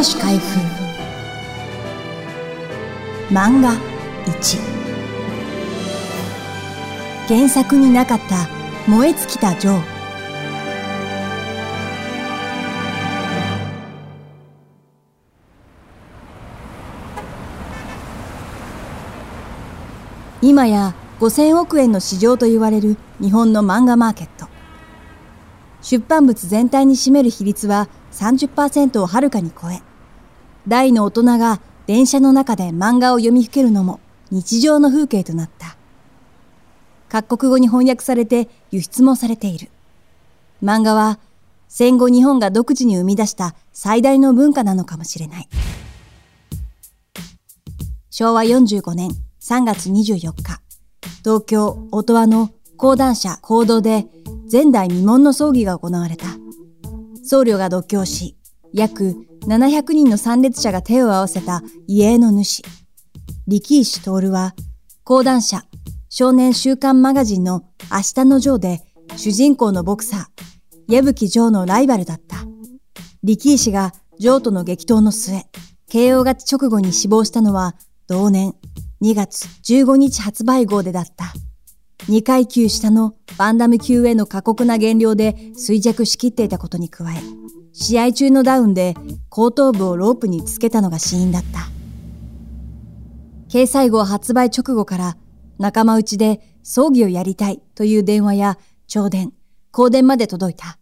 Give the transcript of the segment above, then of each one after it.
越開封。漫画1原作になかった燃え尽きたジョー。今や5000億円の市場と言われる日本の漫画マーケット。出版物全体に占める比率は30%をはるかに超え、大の大人が電車の中で漫画を読みふけるのも日常の風景となった。各国語に翻訳されて輸出もされている。漫画は戦後日本が独自に生み出した最大の文化なのかもしれない。昭和45年3月24日、東京音羽の講談社行動で前代未聞の葬儀が行われた。僧侶が独協し、約700人の参列者が手を合わせた遺影の主。力石徹は、講談社、少年週刊マガジンの明日のジョーで、主人公のボクサー、矢吹ジョーのライバルだった。力石がジョーとの激闘の末、KO 勝ち直後に死亡したのは、同年2月15日発売号でだった。2階級下のバンダム級への過酷な減量で衰弱しきっていたことに加え、試合中のダウンで後頭部をロープにつけたのが死因だった。掲載号発売直後から仲間内で葬儀をやりたいという電話や朝電、香電まで届いた。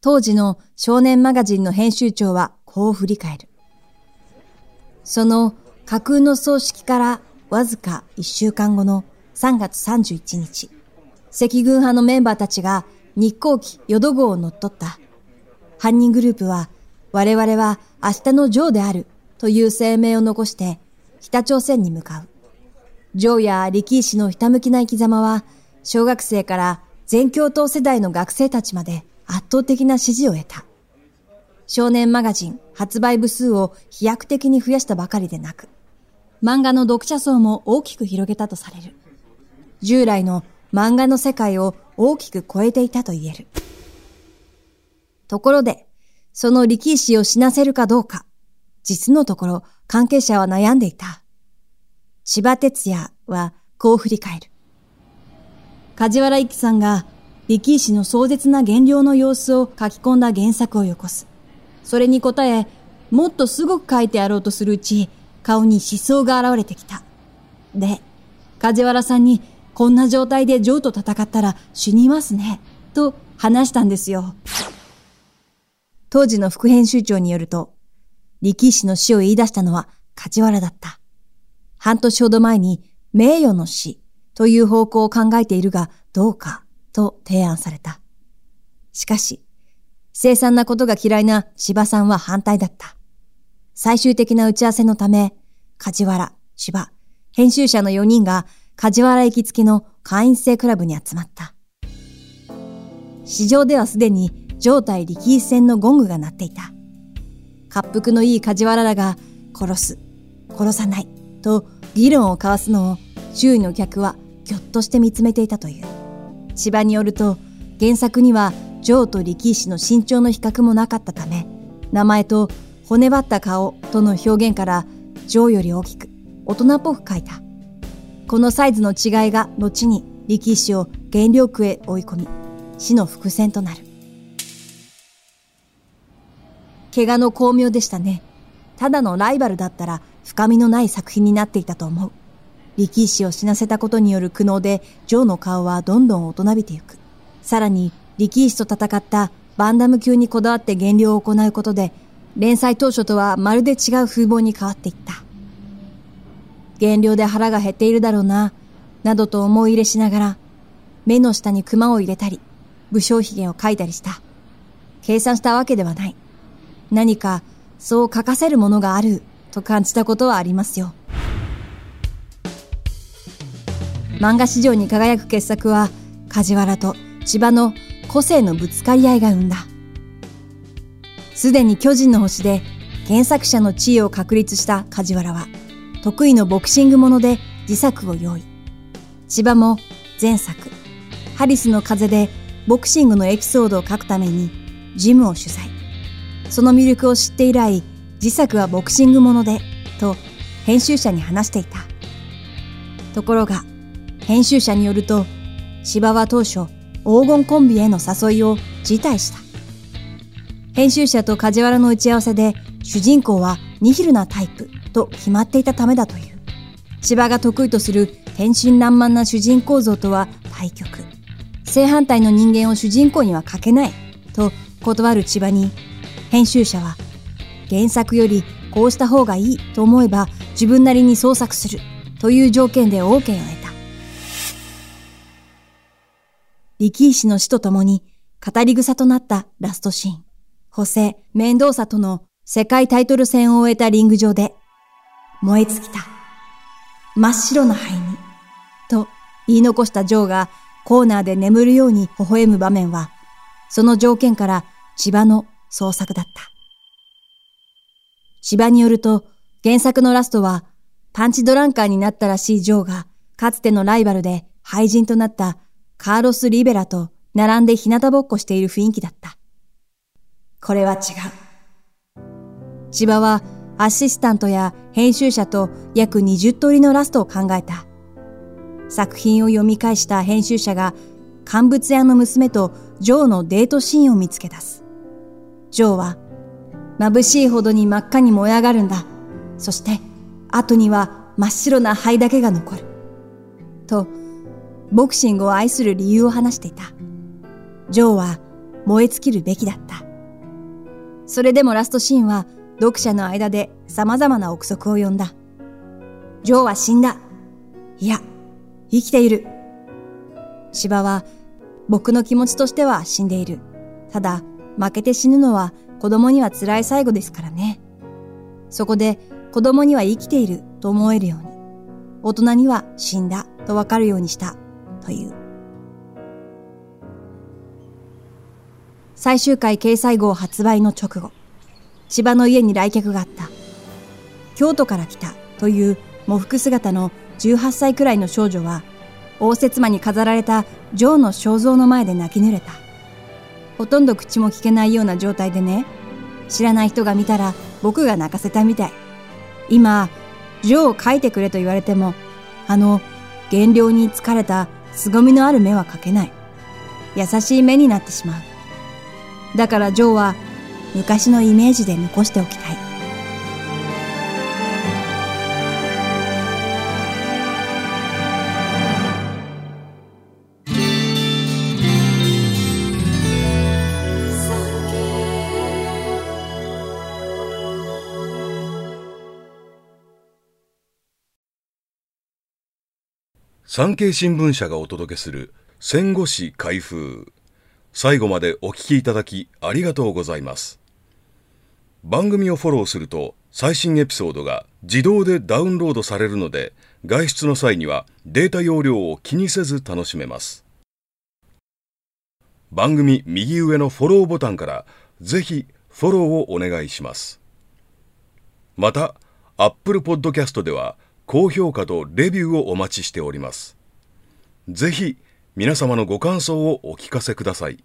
当時の少年マガジンの編集長はこう振り返る。その架空の葬式からわずか一週間後の3月31日、赤軍派のメンバーたちが日航機淀号を乗っ取った。犯人グループは、我々は明日のジョーであるという声明を残して北朝鮮に向かう。ジョーや力士のひたむきな生き様は、小学生から全教頭世代の学生たちまで圧倒的な支持を得た。少年マガジン発売部数を飛躍的に増やしたばかりでなく、漫画の読者層も大きく広げたとされる。従来の漫画の世界を大きく超えていたと言える。ところで、その力士を死なせるかどうか、実のところ関係者は悩んでいた。千葉哲也はこう振り返る。梶原一騎さんが力士の壮絶な減量の様子を書き込んだ原作をよこす。それに答え、もっとすごく書いてやろうとするうち、顔に思想が現れてきた。で、梶原さんにこんな状態でジョーと戦ったら死にますね。と話したんですよ。当時の副編集長によると、力士の死を言い出したのは梶原だった。半年ほど前に名誉の死という方向を考えているがどうかと提案された。しかし、凄惨なことが嫌いな芝さんは反対だった。最終的な打ち合わせのため、梶原、芝、編集者の4人が梶原行きつきの会員制クラブに集まった。市場ではすでに状態力一戦のゴングが鳴っていた。滑腹のいい梶原らが殺す、殺さないと議論を交わすのを周囲の客はぎょっとして見つめていたという。千葉によると原作にはジョーと力士の身長の比較もなかったため、名前と骨張った顔との表現からジョーより大きく大人っぽく書いた。このサイズの違いが後に力士を原料区へ追い込み、死の伏線となる。怪我の巧妙でしたね。ただのライバルだったら深みのない作品になっていたと思う。力士を死なせたことによる苦悩で、ジョーの顔はどんどん大人びてゆく。さらに、力士と戦ったバンダム級にこだわって減量を行うことで、連載当初とはまるで違う風貌に変わっていった。減量で腹が減っているだろうな、などと思い入れしながら、目の下に熊を入れたり、武将髭を描いたりした。計算したわけではない。何か、そう書かせるものがある、と感じたことはありますよ。漫画史上に輝く傑作は、梶原と千葉の個性のぶつかり合いが生んだ。すでに巨人の星で原作者の地位を確立した梶原は、得意のボクシングもので自作を用意。千葉も前作、ハリスの風でボクシングのエピソードを書くためにジムを取材。その魅力を知って以来、自作はボクシングもので、と編集者に話していた。ところが、編集者によると、芝は当初、黄金コンビへの誘いを辞退した。編集者と梶原の打ち合わせで、主人公はニヒルなタイプと決まっていたためだという。芝が得意とする天真爛漫な主人公像とは対極。正反対の人間を主人公には書けないと断る千葉に、編集者は原作よりこうした方がいいと思えば自分なりに創作するという条件で OK を得た。力石の死とともに語り草となったラストシーン。ホセ・メンドーサとの世界タイトル戦を終えたリング上で燃え尽きた。真っ白な灰に。と言い残したジョーがコーナーで眠るように微笑む場面は、その条件から千葉の創作だった。千葉によると、原作のラストは、パンチドランカーになったらしいジョーが、かつてのライバルで廃人となったカーロス・リベラと並んで日向ぼっこしている雰囲気だった。これは違う。千葉はアシスタントや編集者と約20通りのラストを考えた。作品を読み返した編集者が乾物屋の娘とジョーのデートシーンを見つけ出す。ジョーは眩しいほどに真っ赤に燃え上がるんだ。そして、後には真っ白な灰だけが残る。と、ボクシングを愛する理由を話していた。ジョーは燃え尽きるべきだった。それでもラストシーンは読者の間で様々な憶測を呼んだ。ジョーは死んだ。いや、生きている。芝は僕の気持ちとしては死んでいる。ただ、負けて死ぬのは子供には辛い最後ですからね。そこで子供には生きていると思えるように、大人には死んだとわかるようにしたという。最終回掲載号発売の直後、千葉の家に来客があった。京都から来たという喪服姿の18歳くらいの少女は、応接間に飾られたジョーの肖像の前で泣き濡れた。ほとんど口も聞けないような状態でね、知らない人が見たら僕が泣かせたみたい。今、ジョーを描いてくれと言われても、あの、減量に疲れた凄みのある目は描けない。優しい目になってしまう。だからジョーは昔のイメージで残しておきたい。産経新聞社がお届けする戦後史開封。最後までお聞きいただきありがとうございます。番組をフォローすると最新エピソードが自動でダウンロードされるので外出の際にはデータ容量を気にせず楽しめます。番組右上のフォローボタンからぜひフォローをお願いします。また Apple Podcast では高評価とレビューをお待ちしております。ぜひ皆様のご感想をお聞かせください。